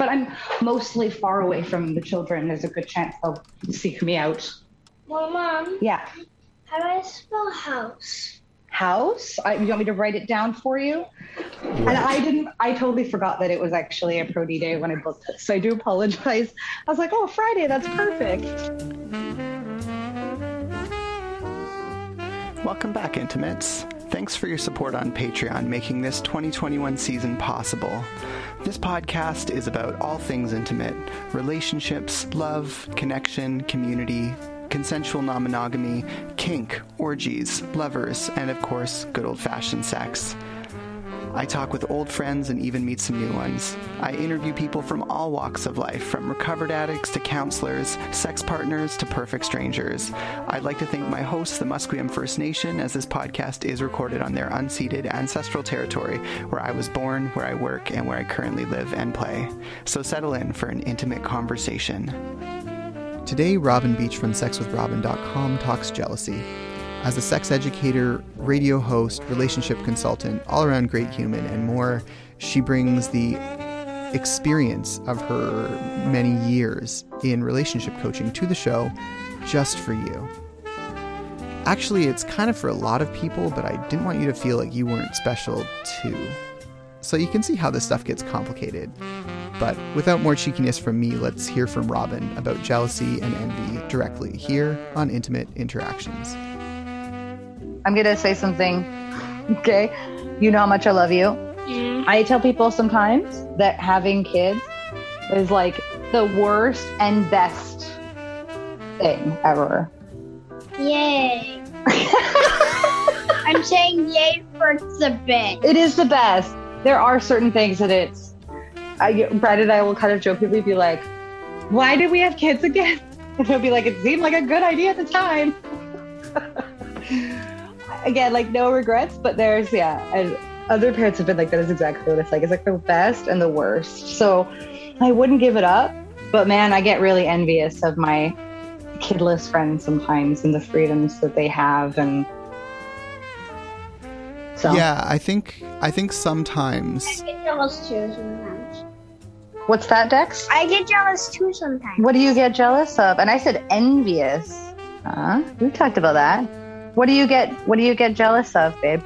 but I'm mostly far away from the children. There's a good chance they'll seek me out. Well, Mom, Yeah. how do I spell house? House. I, you want me to write it down for you? And I didn't. I totally forgot that it was actually a pro D day when I booked it. So I do apologize. I was like, oh, Friday. That's perfect. Welcome back, Intimates. Thanks for your support on Patreon, making this 2021 season possible. This podcast is about all things intimate relationships, love, connection, community, consensual non monogamy, kink, orgies, lovers, and of course, good old fashioned sex. I talk with old friends and even meet some new ones. I interview people from all walks of life, from recovered addicts to counselors, sex partners to perfect strangers. I'd like to thank my hosts, the Musqueam First Nation, as this podcast is recorded on their unceded ancestral territory where I was born, where I work, and where I currently live and play. So settle in for an intimate conversation. Today, Robin Beach from SexWithRobin.com talks jealousy. As a sex educator, radio host, relationship consultant, all around great human, and more, she brings the experience of her many years in relationship coaching to the show just for you. Actually, it's kind of for a lot of people, but I didn't want you to feel like you weren't special too. So you can see how this stuff gets complicated. But without more cheekiness from me, let's hear from Robin about jealousy and envy directly here on Intimate Interactions. I'm gonna say something. Okay. You know how much I love you. Mm-hmm. I tell people sometimes that having kids is like the worst and best thing ever. Yay. I'm saying yay for the bit. It is the best. There are certain things that it's. I, Brad and I will kind of jokingly be like, "Why did we have kids again?" And he'll be like, "It seemed like a good idea at the time." again, like no regrets, but there's yeah, and other parents have been like that is exactly what it's like. It's like the best and the worst. So I wouldn't give it up, but man, I get really envious of my kidless friends sometimes and the freedoms that they have and so Yeah, I think I think sometimes I get jealous too sometimes. what's that dex I get jealous too sometimes. what do you get jealous of and i said envious huh we talked about that what do you get what do you get jealous of babe?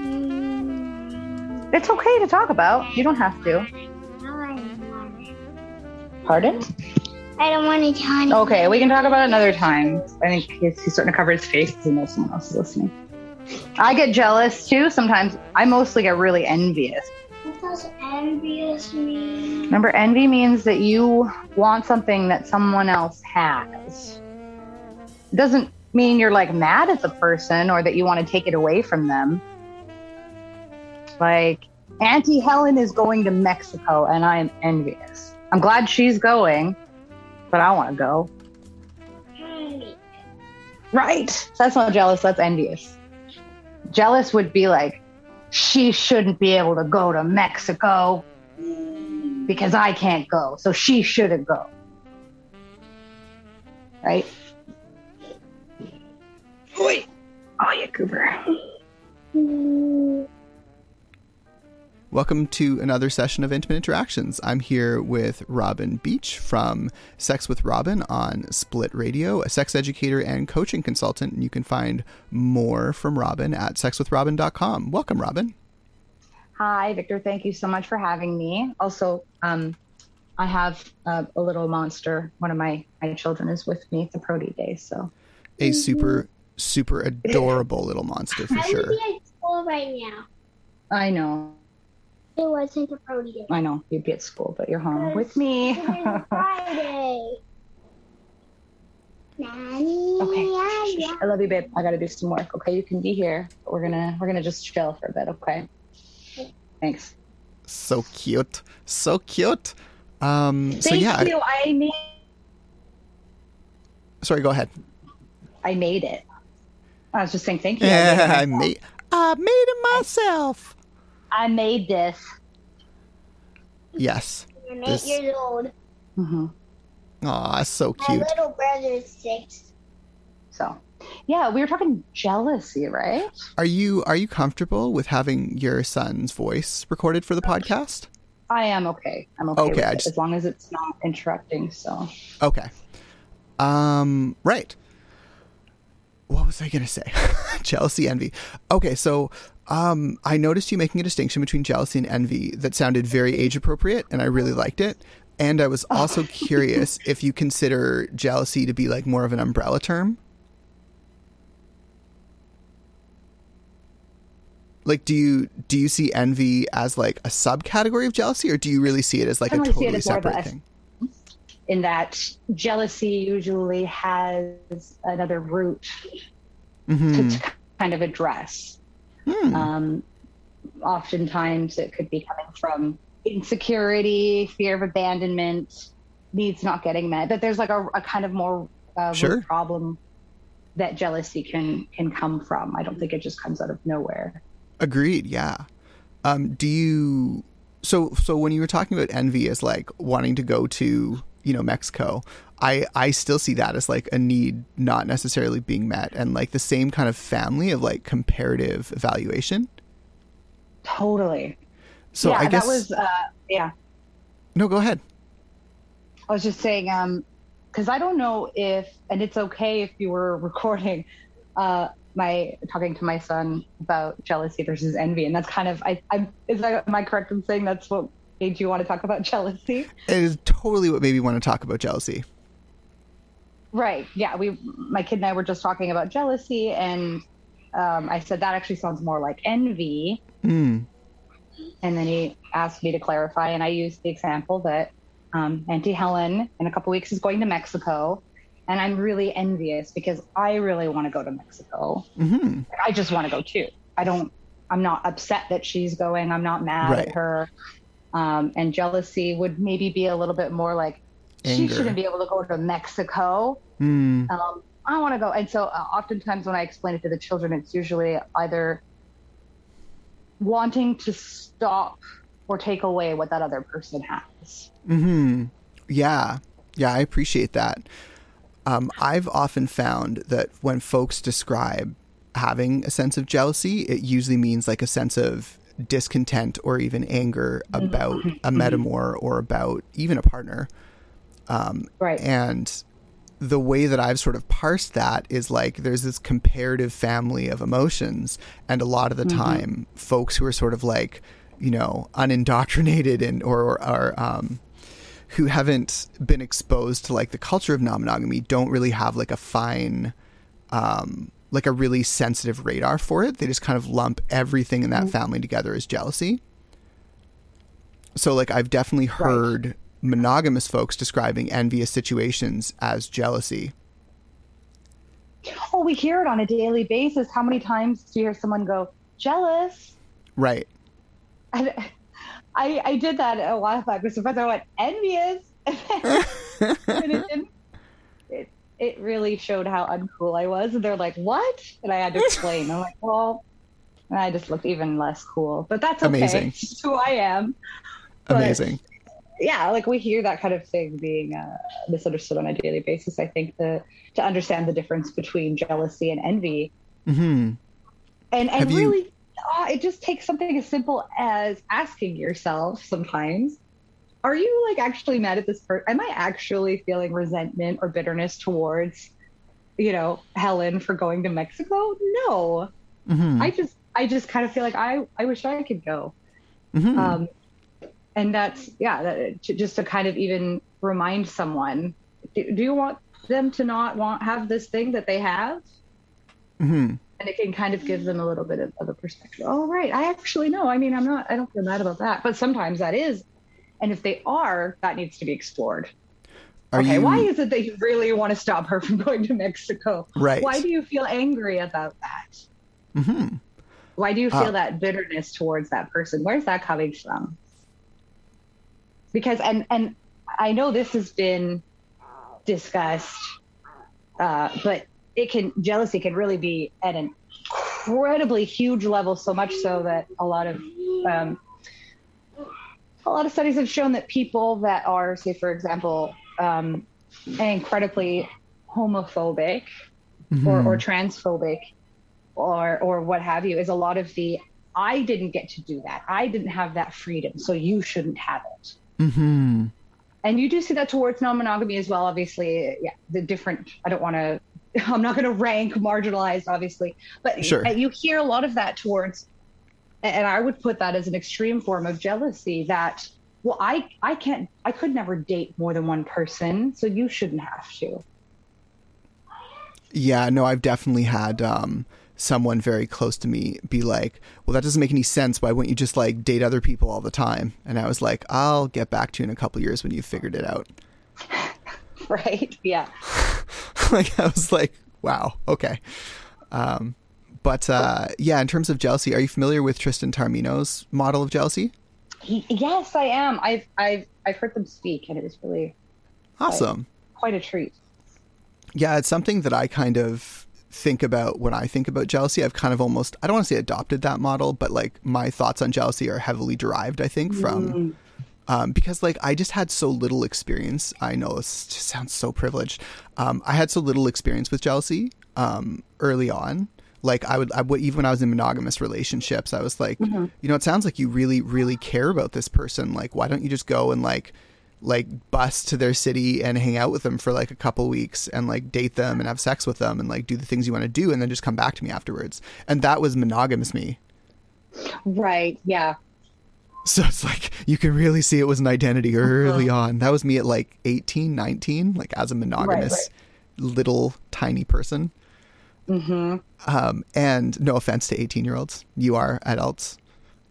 Mm, it's okay to talk about. You don't have to. I don't want pardon? I don't want to tell you. okay we can talk about it another time. I think he's, he's starting to cover his face because he knows someone else is listening. I get jealous too sometimes. I mostly get really envious. What does envious mean? Remember, envy means that you want something that someone else has. It doesn't mean you're like mad at the person or that you want to take it away from them. Like, Auntie Helen is going to Mexico and I'm envious. I'm glad she's going, but I want to go. Right. That's not jealous, that's envious. Jealous would be like, she shouldn't be able to go to Mexico because I can't go, so she shouldn't go. Right? Oi. Oh, yeah, Cooper. Welcome to another session of Intimate Interactions. I'm here with Robin Beach from Sex with Robin on Split Radio, a sex educator and coaching consultant. And you can find more from Robin at sexwithrobin.com. Welcome, Robin. Hi, Victor. Thank you so much for having me. Also, um, I have uh, a little monster. One of my, my children is with me at the Pro-D Day. So, A super, super adorable little monster for I sure. would be at school right now. I know, It wasn't a party. I know you'd be at school, but you're home with me. Friday. Nanny, Okay. yeah, I love you, babe. I got to do some work. Okay, you can be here. But we're gonna we're gonna just chill for a bit. Okay. Thanks. So cute. So cute. Um, so Thank yeah, I- you. I made sorry, go ahead. I made it. I was just saying thank you. Yeah, I I made it I made it myself. I made this. Yes. I'm eight This- years old. hmm Aw, so cute. My cute. little brother's six. So, yeah, we were talking jealousy, right? Are you are you comfortable with having your son's voice recorded for the podcast? I am okay. I'm okay, Okay, with I it, as long as it's not interrupting. So Okay. Um, right. What was I going to say? jealousy, envy. Okay, so um, I noticed you making a distinction between jealousy and envy that sounded very age appropriate, and I really liked it. And I was also curious if you consider jealousy to be like more of an umbrella term. Like, do you do you see envy as like a subcategory of jealousy, or do you really see it as like I a really see it totally of a separate thing? In that jealousy usually has another root hmm to kind of address. Hmm. Um, oftentimes, it could be coming from insecurity, fear of abandonment, needs not getting met. But there's like a, a kind of more uh, Sure. problem that jealousy can can come from. I don't think it just comes out of nowhere. Agreed. Yeah. Um, do you? So so when you were talking about envy as like wanting to go to you know Mexico, I I still see that as like a need not necessarily being met, and like the same kind of family of like comparative evaluation. Totally. So yeah, I guess that was uh, yeah. no. Go ahead. I was just saying, um, because I don't know if, and it's okay if you were recording, uh, my talking to my son about jealousy versus envy, and that's kind of, I, I'm, is that am I correct in saying that's what made you want to talk about jealousy? It is totally what made me want to talk about jealousy. Right. Yeah. We, my kid and I were just talking about jealousy, and um, I said that actually sounds more like envy. Mm. And then he asked me to clarify, and I used the example that um, Auntie Helen in a couple weeks is going to Mexico, and I'm really envious because I really want to go to Mexico. Hmm. I just want to go too. I don't. I'm not upset that she's going. I'm not mad Right. at her. Um, and jealousy would maybe be a little bit more like she shouldn't be able to go to Mexico. Hmm. Um, I want to go. And so, uh, oftentimes when I explain it to the children, it's usually either wanting to stop or take away what that other person has. Hmm. Yeah. Yeah. I appreciate that. Um, I've often found that when folks describe having a sense of jealousy, it usually means like a sense of discontent or even anger about a metamor or about even a partner. Um, Right. and the way that I've sort of parsed that is like there's this comparative family of emotions, and a lot of the time, folks who are sort of like, you know, unindoctrinated and or, or are um, who haven't been exposed to like the culture of non-monogamy don't really have like a fine, um, like a really sensitive radar for it. They just kind of lump everything in that mm-hmm. family together as jealousy. So like I've definitely heard monogamous folks describing envious situations as jealousy. Oh, we hear it on a daily basis. How many times do you hear someone go, jealous? Right. And I, I did that a while back with some friends. I went, envious. and it didn't. It, it really showed how uncool I was. And they're like, what? And I had to explain. I'm like, well, and I just looked even less cool. But that's okay. Amazing. It's who I am. But- Amazing. yeah, like we hear that kind of thing being uh, misunderstood on a daily basis. I think the to understand the difference between jealousy and envy, hmm and Have and you- really, uh, it just takes something as simple as asking yourself sometimes, are you like actually mad at this person? Am I actually feeling resentment or bitterness towards, you know, Helen for going to Mexico? No, hmm I just I just kind of feel like I I wish I could go. hmm um, and that's yeah that, just to kind of even remind someone do, do you want them to not want have this thing that they have? Hmm and it can kind of give them a little bit of, of a perspective. Oh right i actually know. I mean i'm not i don't feel mad about that. But sometimes that is and if they are that needs to be explored. Are okay you why is it that you really want to stop her from going to mexico? Right? why do you feel angry about that? Hmm why do you feel Ah. that bitterness towards that person? Where's that coming from? Because and and i know this has been discussed uh, but it can jealousy can really be at an incredibly huge level so much so that a lot of um, a lot of studies have shown that people that are say for example um, incredibly homophobic or, Mhm. or transphobic or or what have you is a lot of the I didn't get to do that. I didn't have that freedom, so you shouldn't have it. Mm-hmm. And you do see that towards non-monogamy as well. Obviously, yeah, the different. I don't want to. I'm not going to rank marginalized, obviously, but Sure. you hear a lot of that towards, and I would put that as an extreme form of jealousy. That well, I I can't, I could never date more than one person, so you shouldn't have to. Yeah, no, I've definitely had um, someone very close to me be like, "Well, that doesn't make any sense. Why wouldn't you just like date other people all the time?" And I was like, "I'll get back to you in a couple years when you've figured it out." Right? Yeah. like I was like, "Wow, okay." Um, but uh, yeah, in terms of jealousy, are you familiar with Tristan Taormino's model of jealousy? He, yes, I am. I've I've I've heard them speak, and it was really Awesome. quite a treat. Yeah, it's something that I kind of think about when I think about jealousy. I've kind of almost, I don't want to say adopted that model, but like my thoughts on jealousy are heavily derived, I think, from. Um, because like I just had so little experience. I know this just sounds so privileged. Um, I had so little experience with jealousy um, early on. Like I would, I would, even when I was in monogamous relationships, I was like, mm-hmm. you know, it sounds like you really, really care about this person. Like, why don't you just go and like, like bus to their city and hang out with them for like a couple weeks and like date them and have sex with them and like do the things you want to do and then just come back to me afterwards. And that was monogamous me. Right. Yeah. So it's like you can really see it was an identity uh-huh. early on. That was me at like 18, 19, like as a monogamous little tiny person. Mm-hmm. Um, and no offense to 18 year olds, you are adults.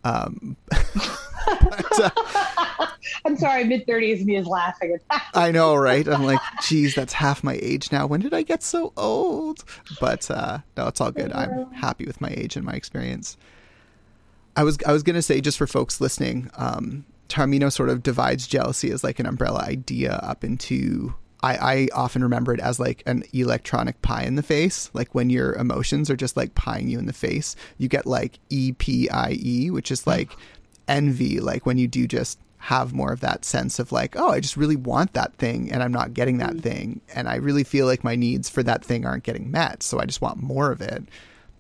Um, but, uh, I'm sorry, mid thirties me is laughing at that. I know, right? I'm like, geez, that's half my age now. When did I get so old? But uh, no, it's all good. I'm happy with my age and my experience. I was I was gonna say just for folks listening, um, Taormino sort of divides jealousy as like an umbrella idea up into. I, I often remember it as like an electronic pie in the face. Like when your emotions are just like pieing you in the face, you get like E EPIE, which is like envy. Like when you do just have more of that sense of like, oh, I just really want that thing and I'm not getting that thing. And I really feel like my needs for that thing aren't getting met. So I just want more of it.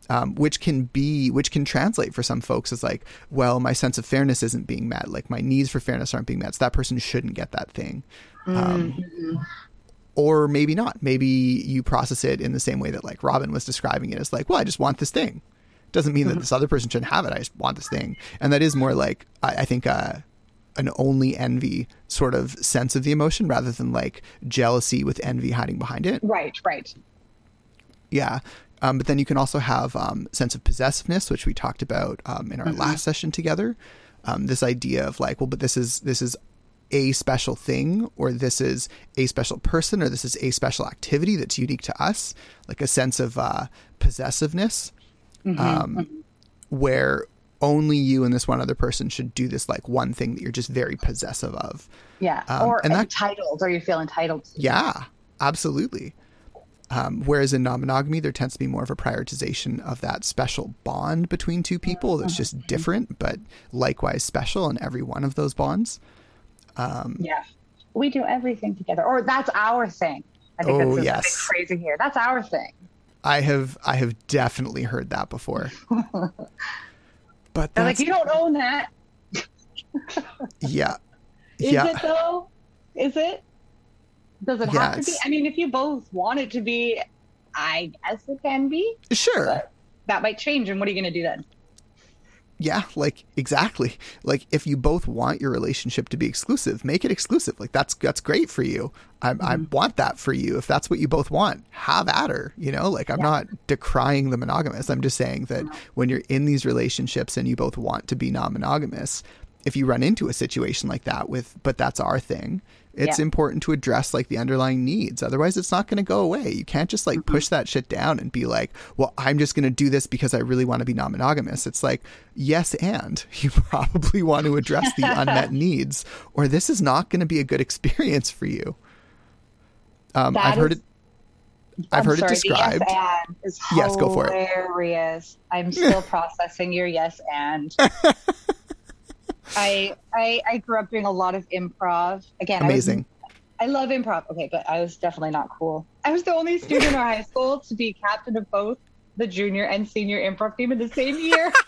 Um, which can be, which can translate for some folks as like, well, my sense of fairness isn't being met. Like my needs for fairness aren't being met. So that person shouldn't get that thing. Um, or maybe not. Maybe you process it in the same way that like Robin was describing it as like, well, I just want this thing. Doesn't mean that this other person shouldn't have it. I just want this thing. And that is more like, I, I think, uh, an only envy sort of sense of the emotion rather than like jealousy with envy hiding behind it. Right. Right. Yeah. Um, but then you can also have um, sense of possessiveness, which we talked about um, in our last session together. Um, this idea of like, well, but this is this is a special thing, or this is a special person, or this is a special activity that's unique to us, like a sense of uh, possessiveness, um, where only you and this one other person should do this like one thing that you're just very possessive of. Yeah. Um, or and that- entitled, or you feel entitled to. Yeah, absolutely. Um, whereas in non-monogamy, there tends to be more of a prioritization of that special bond between two people that's just different, but likewise special in every one of those bonds. Um, Yeah. We do everything together, or that's our thing. I think Oh, that's yes. phrasing here. That's our thing. I have I have definitely heard that before. But that's like, you don't own that. yeah, Is yeah. it though? Is it? Does it have to be? I mean, if you both want it to be, I guess it can be. Sure. But that might change, and what are you going to do then? Yeah, like exactly. Like if you both want your relationship to be exclusive, make it exclusive. Like that's that's great for you. I I mm-hmm. want that for you. If that's what you both want, have at her. You know, like I'm not decrying the monogamous. I'm just saying that mm-hmm. when you're in these relationships and you both want to be non-monogamous, if you run into a situation like that with, but that's our thing. It's Yeah. important to address like the underlying needs. Otherwise, it's not going to go away. You can't just like push that shit down and be like, well, I'm just going to do this because I really want to be non monogamous. It's like, yes, and you probably want to address the unmet needs, or this is not going to be a good experience for you. Um, I've heard is- it. I've I'm heard sorry, it described. Yes and is Yes, go for it. hilarious. I'm still processing your yes and. I, I I grew up doing a lot of improv. Again, Amazing. I, was, I love improv. Okay, but I was definitely not cool. I was the only student in our high school to be captain of both the junior and senior improv team in the same year.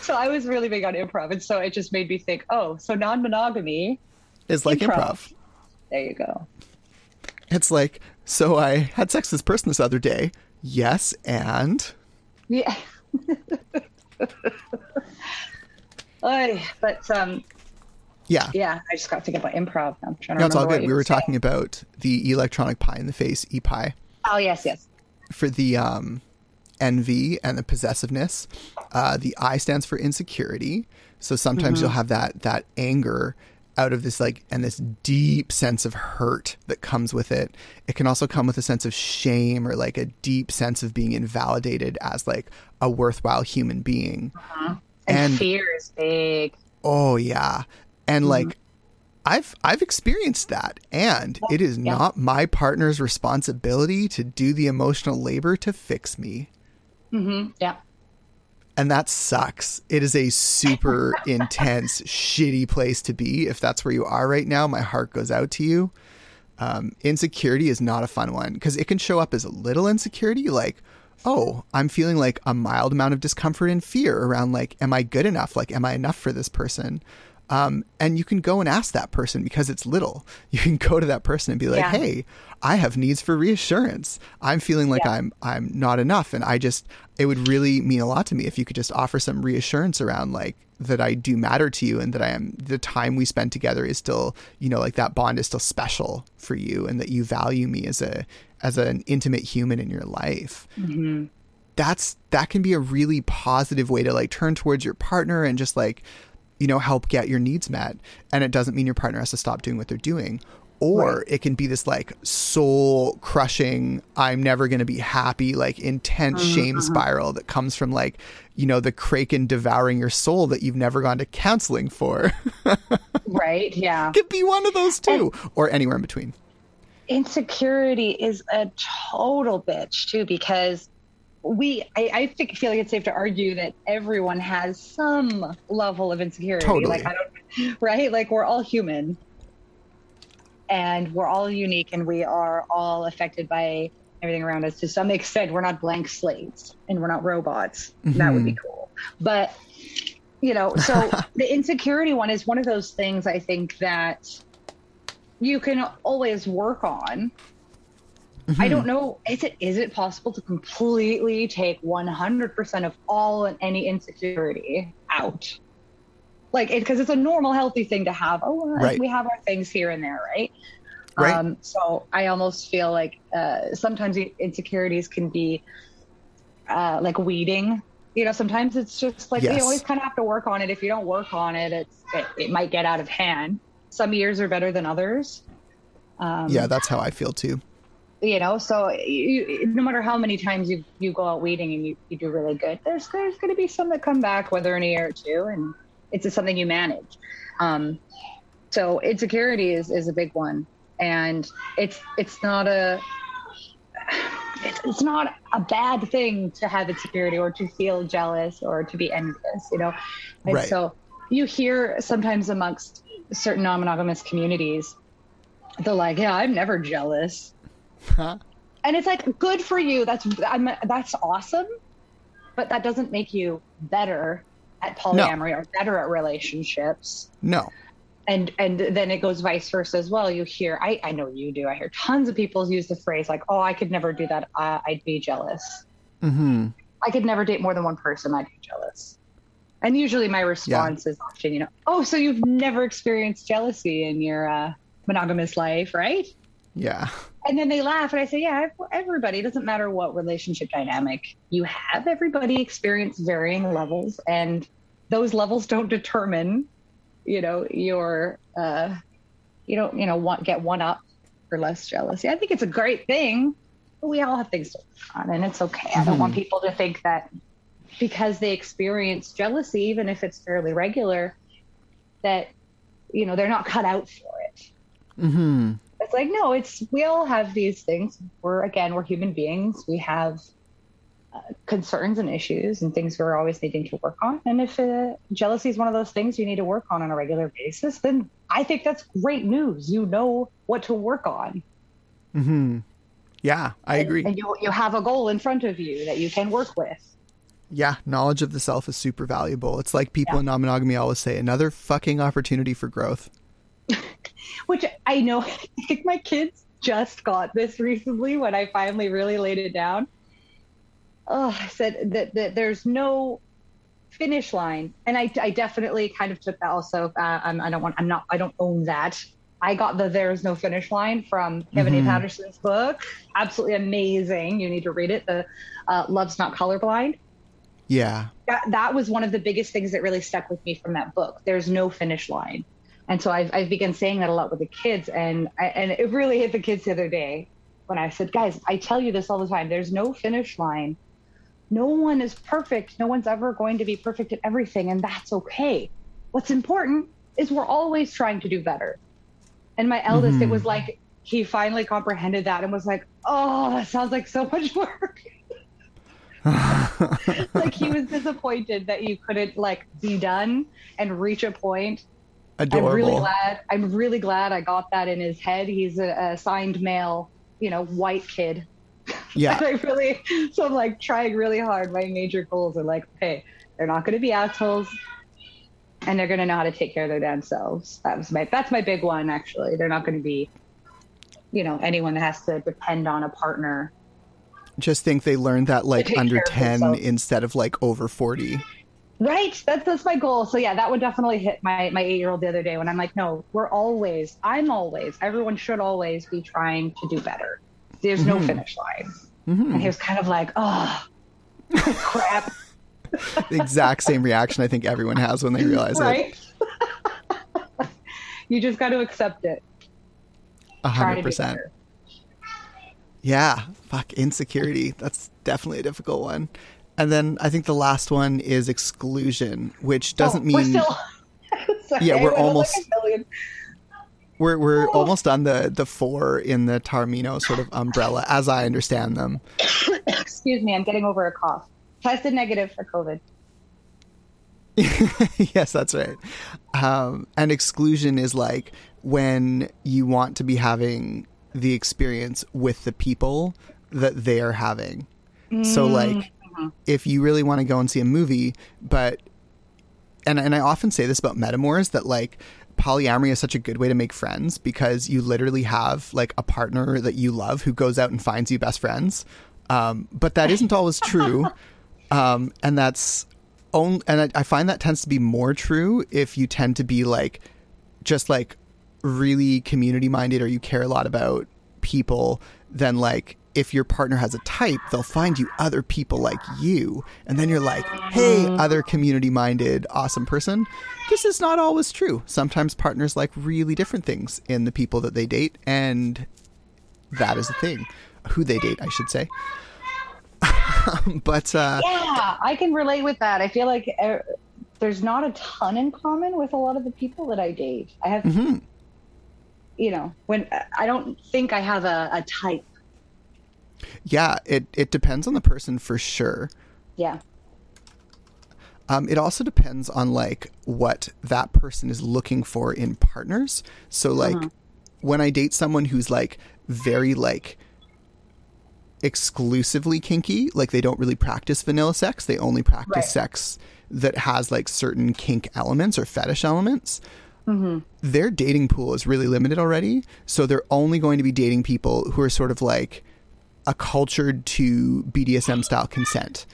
so I was really big on improv, and so it just made me think, oh, so non-monogamy. is like Improv. improv. There you go. It's like, so I had sex with this person this other day. Yes, and Yeah. Oy, but um, yeah. yeah, I just got to thinking about improv. I'm trying to No, it's all good. We were saying. talking about the electronic pie in the face, ePie, Oh yes, yes. for the um, envy and the possessiveness. Uh, the I stands for insecurity. So sometimes Mm-hmm. you'll have that that anger out of this like and this deep sense of hurt that comes with it. It can also come with a sense of shame or like a deep sense of being invalidated as like a worthwhile human being. And, And- fear is big. Oh yeah. And like I've I've experienced that and it is yeah. not my partner's responsibility to do the emotional labor to fix me. hmm Yeah. And that sucks. It is a super intense shitty place to be if that's where you are right now. My heart goes out to you. Um, insecurity is not a fun one because it can show up as a little insecurity like oh i'm feeling like a mild amount of discomfort and fear around like am i good enough? Like am i enough for this person? Um, and you can go and ask that person because it's little. You can go to that person and be like Yeah. hey i have needs for reassurance. I'm feeling like Yeah. i'm i'm not enough. And i just it would really mean a lot to me if you could just offer some reassurance around like that I do matter to you and that I am the time we spend together is still, you know, like that bond is still special for you and that you value me as a as an intimate human in your life. Mm-hmm. That's that can be a really positive way to like turn towards your partner and just like you know help get your needs met and it doesn't mean your partner has to stop doing what they're doing or Right. it can be this like soul crushing i'm never going to be happy like intense mm-hmm, shame mm-hmm. spiral that comes from like you know the kraken devouring your soul that you've never gone to counseling for Right. Yeah. It could be one of those too or anywhere in between Insecurity is a total bitch too because we I, I think feel like it's safe to argue that everyone has some level of insecurity. Totally. Like I don't right? Like we're all human and we're all unique and we are all affected by everything around us to some extent. We're not blank slates and we're not robots. That would be mm-hmm. cool. But you know, so the insecurity one is one of those things I think that you can always work on. I don't know. Is it is it possible to completely take 100% of all and any insecurity out? Like, because it's a normal, healthy thing to have. Oh, Right. we have our things here and there, right? Right. Um, so I almost feel like uh, sometimes insecurities can be uh, like weeding. You know, sometimes it's just like Yes. you always kind of have to work on it. If you don't work on it, it's it, it might get out of hand. Some years are better than others. Um, yeah that's how i feel too you know so you, no matter how many times you you go out weeding and you, you do really good there's there's going to be some that come back whether in a year or two and it's just something you manage um so insecurity is is a big one and it's it's not a it's, it's not a bad thing to have insecurity or to feel jealous or to be envious you know and Right. so you hear sometimes amongst certain non-monogamous communities they're like yeah i'm never jealous. And it's like good for you. That's I'm, that's awesome but that doesn't make you better at polyamory or better at relationships. No. And and then it goes vice versa as well. You hear i i know you do. I hear tons of people use the phrase like oh i could never do that. Uh, i'd be jealous. Mm-hmm. I could never date more than one person. I'd be jealous and usually my response is often you know oh so you've never experienced jealousy in your uh, monogamous life right yeah and then they laugh, and I say, "Yeah, everybody. It doesn't matter what relationship dynamic you have. Everybody experience varying levels, and those levels don't determine, you know, your, uh, you don't, you know, want get one up or less jealousy. I think it's a great thing, but we all have things to work on, and it's okay. I don't want people to think that because they experience jealousy, even if it's fairly regular, that you know they're not cut out for it. Mm-hmm. It's like no it's we all have these things. We're again we're human beings. We have uh, concerns and issues and things we're always needing to work on. And if uh, jealousy is one of those things you need to work on on a regular basis then i think that's great news. You know what to work on. Mm-hmm. Yeah i agree. and you, you have a goal in front of you that you can work with Yeah, knowledge of the self is super valuable. It's like people in non monogamy always say another fucking opportunity for growth. Which I know, I think my kids just got this recently when I finally really laid it down. Oh, I said that, that there's no finish line, and I, I definitely kind of took that also. Uh, I'm, I don't want, I'm not, I don't own that. I got the "There is no finish line" from Kevin Mhm. A. Patterson's book. Absolutely amazing. You need to read it. The uh, "Love's Not Colorblind." Yeah. that, that was one of the biggest things that really stuck with me from that book. There's no finish line. And so I've, I've begun saying that a lot with the kids. And, I, and it really hit the kids the other day when I said, guys, I tell you this all the time. There's no finish line. No one is perfect. No one's ever going to be perfect at everything. And that's okay. What's important is we're always trying to do better. And my eldest, it Mhm. was like, he finally comprehended that and was like, oh, that sounds like so much work. like he was disappointed that you couldn't like be done and reach a point. Adorable. I'm really glad. I'm really glad I got that in his head. He's a, a signed male, you know, white kid. Yeah. I really, so I'm like trying really hard. My major goals are like, okay, they're not going to be assholes, and they're going to know how to take care of their damn selves. That was my. That's my big one actually. They're not going to be, you know, anyone that has to depend on a partner Just think they learned that like under 10 instead of like over 40. Right. That's that's my goal. So yeah, that would definitely hit my my eight year old the other day when I'm like, no, we're always, I'm always, everyone should always be trying to do better. There's no Mhm. finish line. Mhm. And he was kind of like, oh, crap. the exact same reaction I think everyone has when they realize it. you just got to accept it. A Try to do 100%. Yeah, fuck insecurity. That's definitely a difficult one. And then I think the last one is exclusion, which doesn't Oh, mean we're still. Sorry, Yeah, we're almost- Like we're we're Oh. almost on the the four in the Taormino sort of umbrella as I understand them. Excuse me, I'm getting over a cough. Tested negative for COVID. yes, that's right. Um, and exclusion is like when you want to be having the experience with the people that they are having. So, like, if you really want to go and see a movie, but and and I often say this about metamors that like polyamory is such a good way to make friends because you literally have like a partner that you love who goes out and finds you best friends. Um, but that isn't always true, um, and that's only and I, I find that tends to be more true if you tend to be like just like really community minded or you care a lot about people then like if your partner has a type they'll find you other people like you and then you're like hey other community minded awesome person this is not always true sometimes partners like really different things in the people that they date and that is the thing who they date i should say but uh Yeah, I can relate with that. I feel like uh, there's not a ton in common with a lot of the people that I date. I have, mhm. You know, when I don't think I have a, a type. yeah it it depends on the person for sure Yeah. Um, it also depends on like what that person is looking for in partners. So like Uh-huh. when I date someone who's like very like exclusively kinky, like they don't really practice vanilla sex, they only practice Right. sex that has like certain kink elements or fetish elements. Mm-hmm. Their dating pool is really limited already, so they're only going to be dating people who are sort of like accultured to BDSM style consent.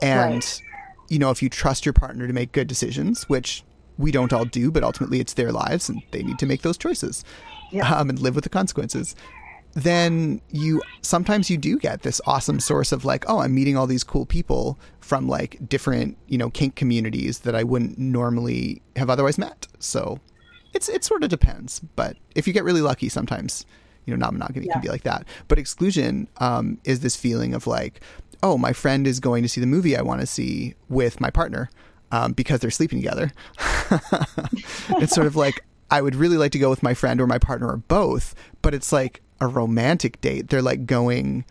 And Right. you know, if you trust your partner to make good decisions, which we don't all do, but ultimately it's their lives and they need to make those choices Yeah. um, and live with the consequences. Then you sometimes you do get this awesome source of like, oh, I'm meeting all these cool people from like different, you know, kink communities that I wouldn't normally have otherwise met. So it's it sort of depends. But if you get really lucky, sometimes you know non-monogamy Yeah. can be like that. But exclusion um, is this feeling of like, oh, my friend is going to see the movie I want to see with my partner um, because they're sleeping together. it's sort of like I would really like to go with my friend or my partner or both, but it's like a romantic date. They're like going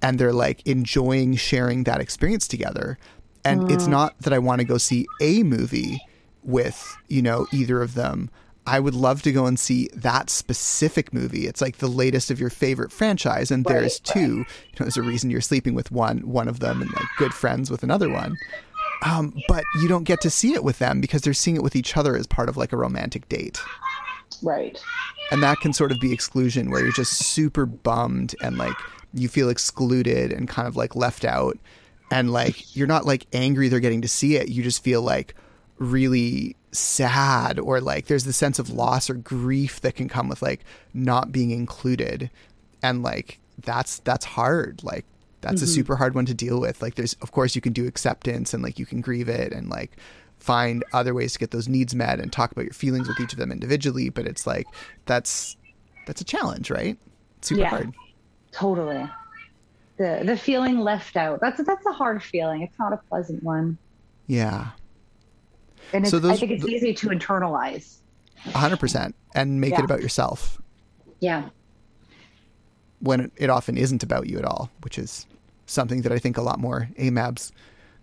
and they're like enjoying sharing that experience together. And it's not that I want to go see a movie with, you know, either of them. I would love to go and see that specific movie. It's like the latest of your favorite franchise, and there's two. You know, there's a reason you're sleeping with one one of them, and like good friends with another one. Um, but you don't get to see it with them because they're seeing it with each other as part of like a romantic date, Right. and that can sort of be exclusion, where you're just super bummed and like you feel excluded and kind of like left out, and like you're not like angry they're getting to see it. You just feel like really sad or like there's the sense of loss or grief that can come with like not being included. And like that's that's hard. Like that's a mm-hmm. super hard one to deal with. Like there's of course you can do acceptance and like you can grieve it and like find other ways to get those needs met and talk about your feelings with each of them individually but it's like that's that's a challenge right It's super Yeah. hard Totally. The the feeling left out. That's that's a hard feeling. It's not a pleasant one. yeah And it's, So I think it's easy to internalize. 100% and make Yeah. it about yourself Yeah. when it, it often isn't about you at all, which is something that I think a lot more AMABs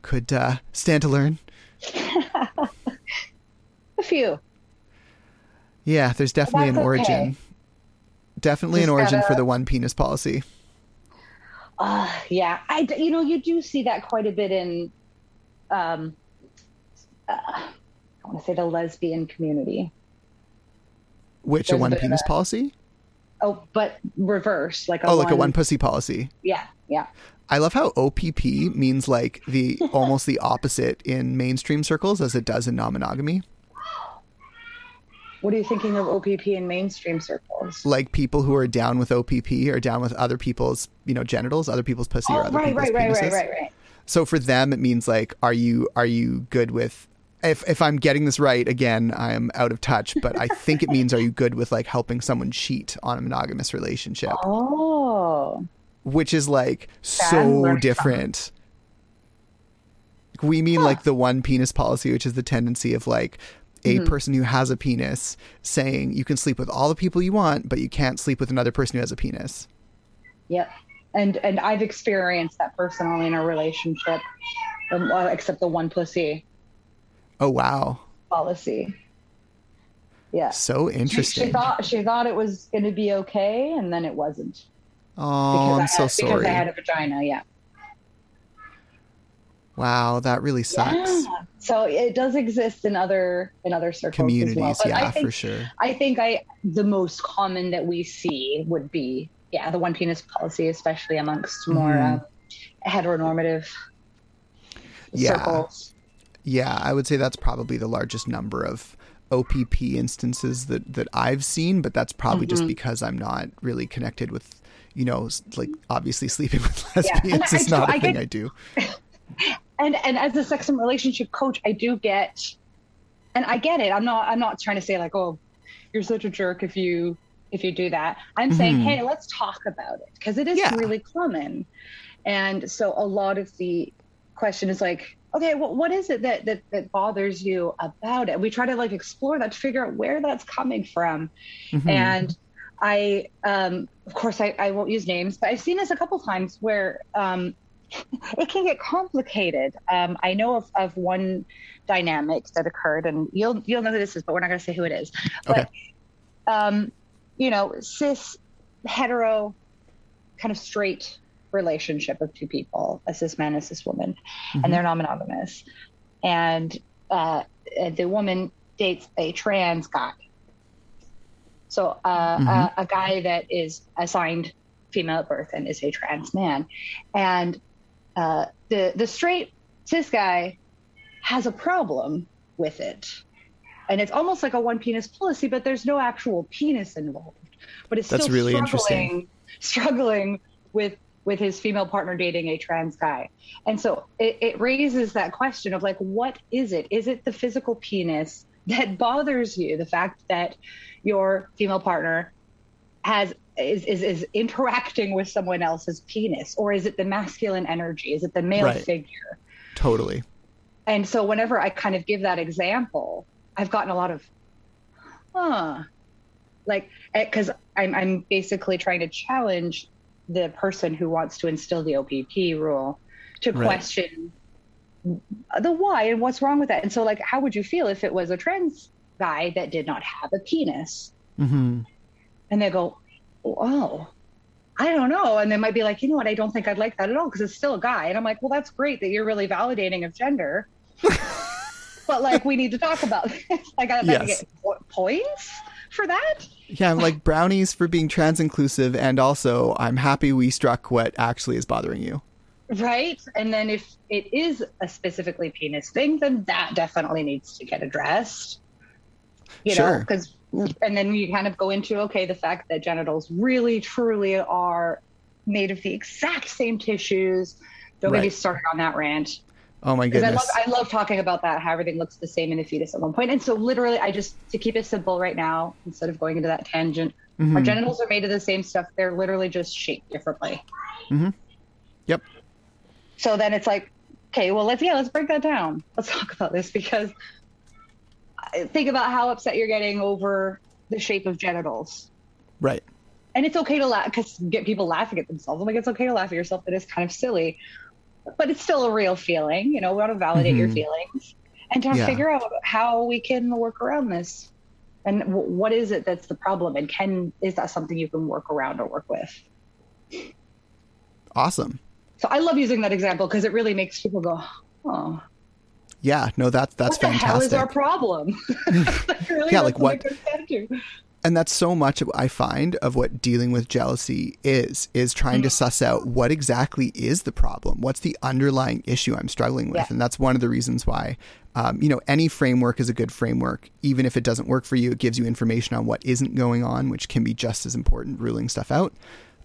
could uh, stand to learn. A few. Yeah, there's definitely an origin. okay. Definitely an origin for gotta- the one penis policy. Uh, yeah, I you know you do see that quite a bit in, um, uh, I want to say the lesbian community. Which a There's a one of penis a- policy? Oh, but reverse, like a Oh, like a one pussy policy. Yeah, yeah. I love how OPP means like the almost the opposite in mainstream circles as it does in non-monogamy. What are you thinking of OPP in mainstream circles? Like people who are down with OPP are down with other people's, you know, genitals, other people's pussy or Oh, other right, people's right, right, penises. right, right, right. So for them, it means like, are you are you good with? If if I'm getting this right, again, I am out of touch, but I think it means are you good with like helping someone cheat on a monogamous relationship, Oh, which is like so different. We mean Huh. like the one penis policy, which is the tendency of like a Mm-hmm. person who has a penis saying you can sleep with all the people you want, but you can't sleep with another person who has a penis. yep. And and I've experienced that personally in a relationship, um, except the one pussy Oh wow, policy. Yeah. so She, interesting. she thought she thought it was going to be okay, and then it wasn't. Oh, I'm I so had, sorry. Because I had a vagina. Yeah. Wow, that really sucks. Yeah. So it does exist in other in other circles Communities, as well. But yeah, I think, for sure. I think I the most common that we see would be yeah the one penis policy, especially amongst more Mhm. um, heteronormative Yeah. circles. Yeah, I would say that's probably the largest number of OPP instances that that I've seen, but that's probably just Mhm. because I'm not really connected with, you know, like obviously sleeping with lesbians I is do- not a I thing get- I do. And and as a sex and relationship coach, I do get, and I get it. I'm not I'm not trying to say like oh, you're such a jerk if you if you do that. I'm saying Mhm. hey, let's talk about it because it is Yeah. really common. And so a lot of the question is like, okay, well, what is it that, that that bothers you about it? We try to like explore that to figure out where that's coming from. Mhm. And I, um, of course, I, I won't use names, but I've seen this a couple times where um, it can get complicated. Um, I know of, of one dynamic that occurred, and you'll you'll know who this is, but we're not going to say who it is. But um, you know, cis, hetero, kind of straight relationship of two people, a cis man, a cis woman, Mhm. and they're non monogamous. And uh, the woman dates a trans guy. So uh, Mhm. a, a guy that is assigned female at birth and is a trans man. And uh, the, the straight cis guy has a problem with it. And it's almost like a one penis policy, but there's no actual penis involved. But it's That's still really struggling, struggling with with his female partner dating a trans guy. And so it, it raises that question of like, what is it? Is it the physical penis that bothers you? The fact that your female partner has is, is, is interacting with someone else's penis, or is it the masculine energy? Is it the male Right. figure? totally. And so whenever I kind of give that example, I've gotten a lot of, huh, like, eh, because I'm I'm basically trying to challenge the person who wants to instill the OPP rule to Right. question the why and what's wrong with that. And so, like, how would you feel if it was a trans guy that did not have a penis. Mm-hmm. And they go, oh, I don't know. And they might be like, you know what? I don't think I'd like that at all because it's still a guy. And I'm like, well, that's great that you're really validating of gender. but like, we need to talk about this. like, I got to Yes. get points for that. Yeah, I'm like brownies for being trans inclusive, and also I'm happy we struck what actually is bothering you. Right. And then if it is a specifically penis thing, then that definitely needs to get addressed. You know, because, and then you kind of go into, okay, the fact that genitals really, truly are made of the exact same tissues. Don't get me started on that rant. Oh my Because I goodness. love, I love talking about that, how everything looks the same in the fetus at one point. And so, literally, I just, to keep it simple right now, instead of going into that tangent, our Mhm. genitals are made of the same stuff. They're literally just shaped differently. Mm-hmm. Yep. So then it's like, okay, well, let's, yeah, let's break that down. Let's talk about this because think about how upset you're getting over the shape of genitals. Right. And it's okay to laugh because get people laughing at themselves. I'm like, it's okay to laugh at yourself. It is kind of silly, but it's still a real feeling. You know, we want to validate your Mhm. feelings and to Yeah. figure out how we can work around this. And w- what is it that's the problem? And can is that something you can work around or work with? Awesome. So I love using that example because it really makes people go, "Oh, Yeah. No, that's that's what the hell is our problem?" Really, Yeah, like what- and that's so much I find of what dealing with jealousy is is trying Mm. to suss out what exactly is the problem what's the underlying issue i'm struggling with Yeah. and that's one of the reasons why um, you know any framework is a good framework even if it doesn't work for you it gives you information on what isn't going on which can be just as important ruling stuff out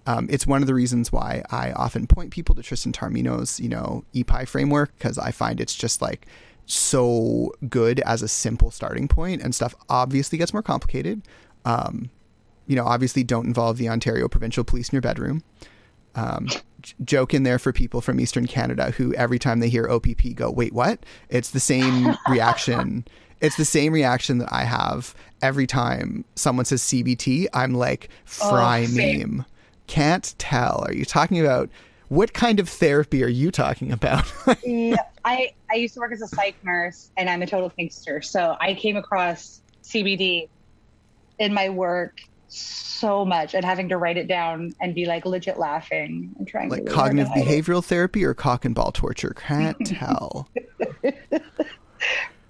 um, it's one of the reasons why I often point people to Tristan Taormino's, you know, EPI framework because I find it's just like so good as a simple starting point, and stuff obviously gets more complicated. Um, you know, obviously don't involve the Ontario Provincial Police in your bedroom. Um, joke in there for people from Eastern Canada who every time they hear OPP go, wait, what? It's the same reaction. It's the same reaction that I have every time someone says CBT. I'm like, fry Oh, meme. Can't tell. Are you talking about what kind of therapy are you talking about? Yeah, I I used to work as a psych nurse, and I'm a total thinkster. So I came across CBT in my work so much, and having to write it down and be like legit laughing and trying like to really hard to cognitive it. behavioral therapy or cock and ball torture? Can't tell.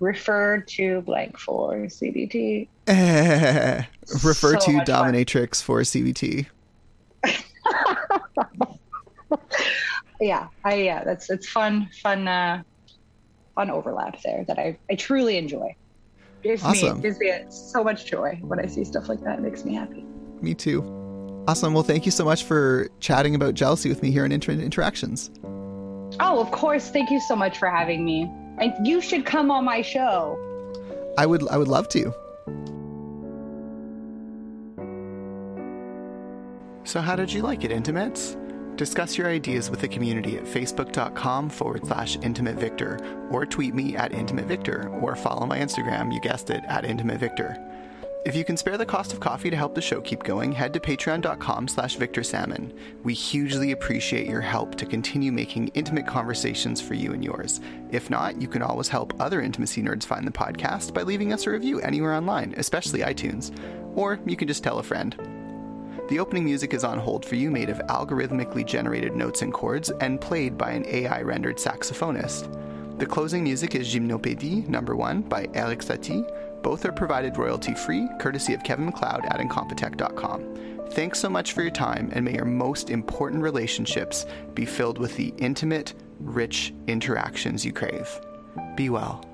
Refer to blank for CBT. Eh, refer So to much fun. dominatrix for CBT. Yeah, I yeah, that's it's fun, fun, uh, fun overlap there that I I truly enjoy. Gives Awesome. me gives me so much joy when I see stuff like that. It makes me happy. Me too. Awesome. Well, thank you so much for chatting about jealousy with me here in Inter- Interactions. Oh, of course. Thank you so much for having me. And you should come on my show. I would I would love to. So how did you like it, Intimates? Discuss your ideas with the community at facebook.com forward slash intimate victor or tweet me at intimate victor or follow my Instagram, you guessed it, at intimate victor. If you can spare the cost of coffee to help the show keep going, head to patreon.com slash Victor Salmon. We hugely appreciate your help to continue making intimate conversations for you and yours. If not, you can always help other intimacy nerds find the podcast by leaving us a review anywhere online, especially iTunes. Or you can just tell a friend. The opening music is on hold for you, made of algorithmically generated notes and chords and played by an AI rendered saxophonist. The closing music is Gymnopédie number 1 by Erik Satie. Both are provided royalty free, courtesy of Kevin MacLeod at Incompetech.com. Thanks so much for your time, and may your most important relationships be filled with the intimate, rich interactions you crave. Be well.